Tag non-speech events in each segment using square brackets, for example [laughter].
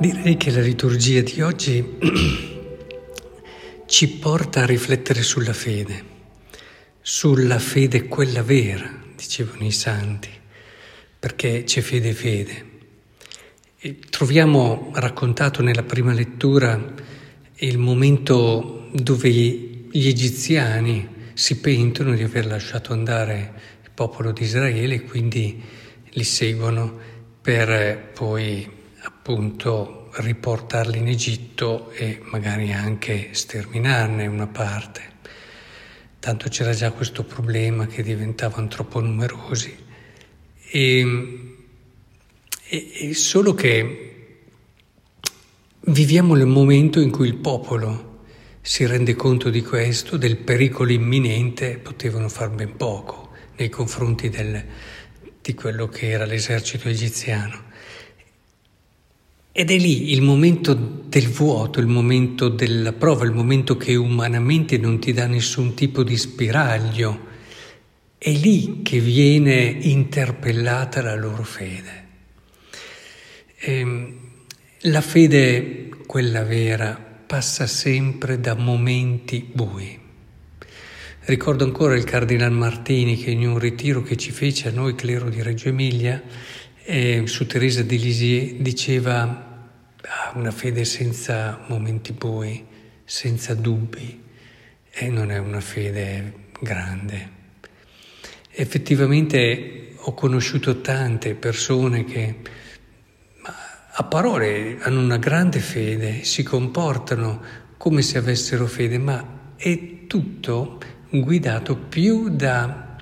Direi che la liturgia di oggi [clears throat] ci porta a riflettere sulla fede, sulla fede quella vera, dicevano i santi, perché c'è fede e fede. E troviamo raccontato nella prima lettura il momento dove gli egiziani si pentono di aver lasciato andare il popolo di Israele e quindi li seguono per poi appunto riportarli in Egitto e magari anche sterminarne una parte. Tanto c'era già questo problema che diventavano troppo numerosi. E, e, e solo che viviamo il momento in cui il popolo si rende conto di questo, del pericolo imminente, potevano far ben poco nei confronti del, di quello che era l'esercito egiziano. Ed è lì il momento del vuoto, il momento della prova, il momento che umanamente non ti dà nessun tipo di spiraglio. È lì che viene interpellata la loro fede. E ehm, la fede, quella vera, passa sempre da momenti bui. Ricordo ancora il Cardinal Martini che in un ritiro che ci fece a noi, clero di Reggio Emilia, eh, su Teresa di Lisieux, diceva ha una fede senza momenti bui, senza dubbi, e non è una fede grande. Effettivamente ho conosciuto tante persone che a parole hanno una grande fede, si comportano come se avessero fede, ma è tutto guidato più da,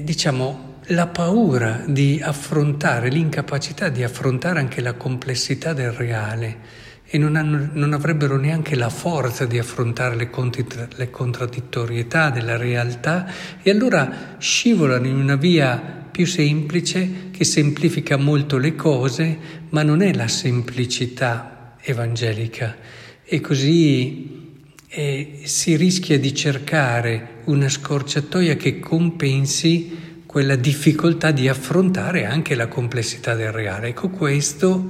diciamo, la paura di affrontare, l'incapacità di affrontare anche la complessità del reale e non, hanno, non avrebbero neanche la forza di affrontare le, contra, le contraddittorietà della realtà e allora scivolano in una via più semplice che semplifica molto le cose, ma non è la semplicità evangelica. E così eh, si rischia di cercare una scorciatoia che compensi quella difficoltà di affrontare anche la complessità del reale. Ecco, questo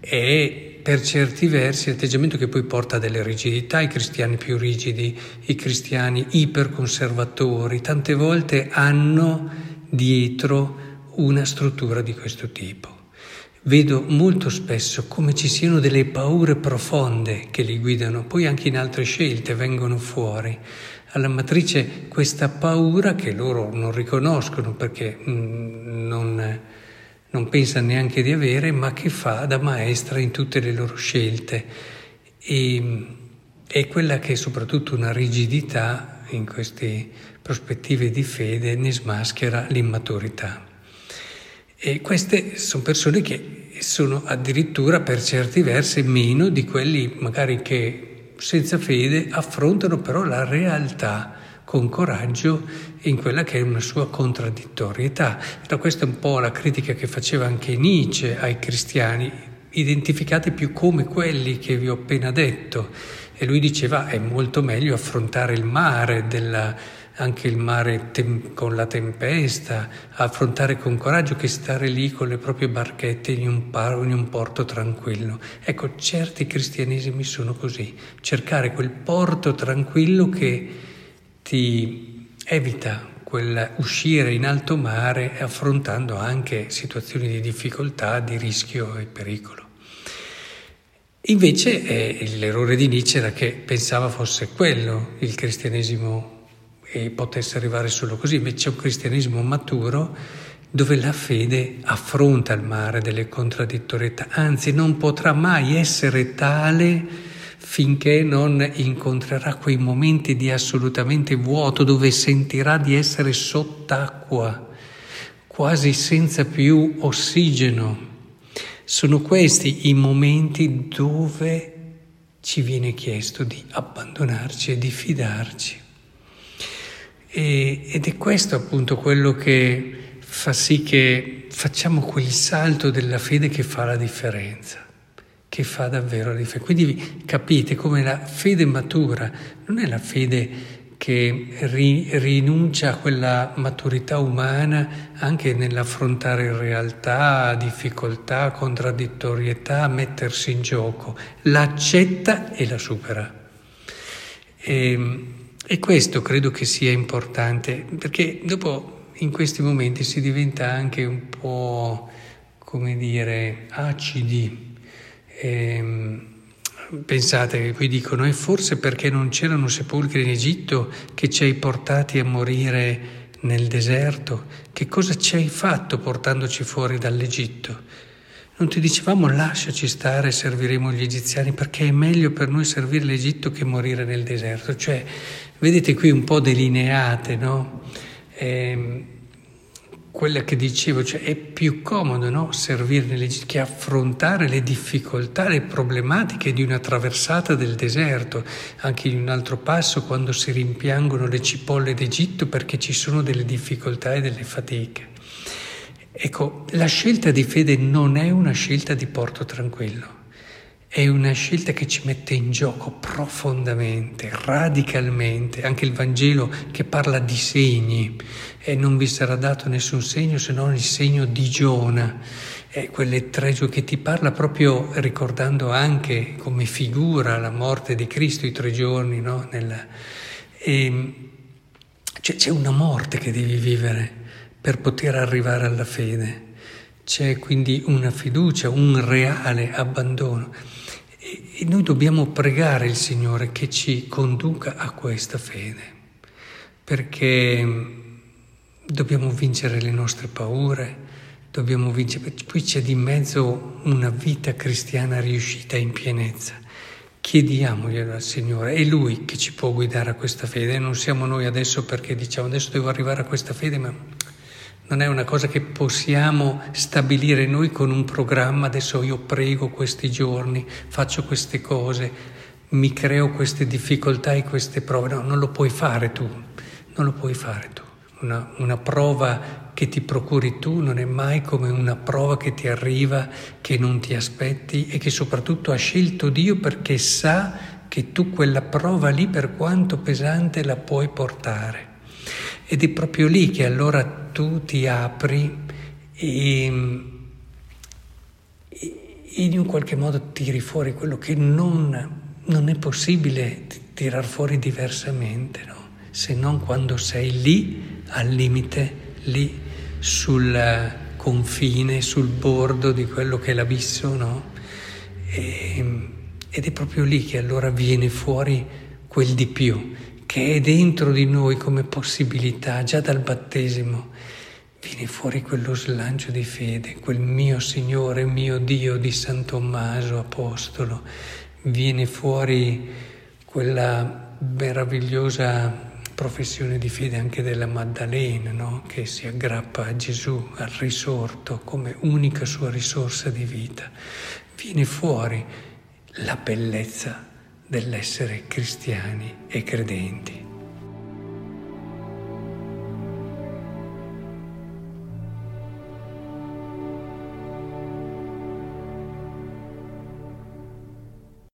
è per certi versi l'atteggiamento che poi porta a delle rigidità, i cristiani più rigidi, i cristiani iperconservatori, tante volte hanno dietro una struttura di questo tipo. Vedo molto spesso come ci siano delle paure profonde che li guidano, poi anche in altre scelte vengono fuori alla matrice questa paura che loro non riconoscono perché mm, non, non pensano neanche di avere, ma che fa da maestra in tutte le loro scelte. E, è quella che soprattutto una rigidità in queste prospettive di fede ne smaschera l'immaturità. E queste sono persone che sono addirittura per certi versi meno di quelli magari che senza fede affrontano però la realtà con coraggio in quella che è una sua contraddittorietà. Era questa un po' la critica che faceva anche Nietzsche ai cristiani, identificati più come quelli che vi ho appena detto. E lui diceva è molto meglio affrontare il mare della anche il mare tem- con la tempesta, affrontare con coraggio che stare lì con le proprie barchette in un, par- in un porto tranquillo. Ecco, certi cristianesimi sono così, cercare quel porto tranquillo che ti evita uscire in alto mare affrontando anche situazioni di difficoltà, di rischio e pericolo. Invece eh, l'errore di Nietzsche era che pensava fosse quello il cristianesimo e potesse arrivare solo così, invece un cristianesimo maturo dove la fede affronta il mare delle contraddittorietà, anzi non potrà mai essere tale finché non incontrerà quei momenti di assolutamente vuoto dove sentirà di essere sott'acqua, quasi senza più ossigeno. Sono questi i momenti dove ci viene chiesto di abbandonarci e di fidarci. E, ed è questo appunto quello che fa sì che facciamo quel salto della fede che fa la differenza, che fa davvero la differenza. Quindi capite come la fede matura non è la fede che ri, rinuncia a quella maturità umana anche nell'affrontare realtà, difficoltà, contraddittorietà, mettersi in gioco, l'accetta e la supera. E, e questo credo che sia importante, perché dopo in questi momenti si diventa anche un po', come dire, acidi. E, ehm, Pensate qui dicono, è forse perché non c'erano sepolcri in Egitto che ci hai portati a morire nel deserto? Che cosa ci hai fatto portandoci fuori dall'Egitto? Non ti dicevamo lasciaci stare, serviremo gli egiziani, perché è meglio per noi servire l'Egitto che morire nel deserto. Cioè, vedete qui un po' delineate, no? Eh, quella che dicevo, cioè è più comodo no? servire nell'Egitto che affrontare le difficoltà, le problematiche di una traversata del deserto, anche in un altro passo quando si rimpiangono le cipolle d'Egitto perché ci sono delle difficoltà e delle fatiche. Ecco, la scelta di fede non è una scelta di porto tranquillo. È una scelta che ci mette in gioco profondamente, radicalmente. Anche il Vangelo che parla di segni, e non vi sarà dato nessun segno se non il segno di Giona. E quelle tre giorni che ti parla proprio ricordando anche come figura la morte di Cristo, i tre giorni, no? Nella, e, cioè, c'è una morte che devi vivere per poter arrivare alla fede. C'è quindi una fiducia, un reale abbandono. E noi dobbiamo pregare il Signore che ci conduca a questa fede, perché dobbiamo vincere le nostre paure, dobbiamo vincere, poi c'è di mezzo una vita cristiana riuscita in pienezza. Chiediamoglielo al Signore, è Lui che ci può guidare a questa fede, non siamo noi adesso perché diciamo adesso devo arrivare a questa fede, ma non è una cosa che possiamo stabilire noi con un programma, adesso io prego questi giorni, faccio queste cose, mi creo queste difficoltà e queste prove. No, non lo puoi fare tu, non lo puoi fare tu. Una, una prova che ti procuri tu non è mai come una prova che ti arriva, che non ti aspetti e che soprattutto ha scelto Dio perché sa che tu quella prova lì, per quanto pesante, la puoi portare. Ed è proprio lì che allora tu ti apri e, e in un qualche modo tiri fuori quello che non, non è possibile tirar fuori diversamente, no? se non quando sei lì al limite, lì sul confine, sul bordo di quello che è l'abisso, no? E, ed è proprio lì che allora viene fuori quel di più che è dentro di noi come possibilità, già dal battesimo, viene fuori quello slancio di fede, quel mio Signore, mio Dio di San Tommaso, apostolo, viene fuori quella meravigliosa professione di fede anche della Maddalena, no? che si aggrappa a Gesù, al risorto, come unica sua risorsa di vita. Viene fuori la bellezza dell'essere cristiani e credenti.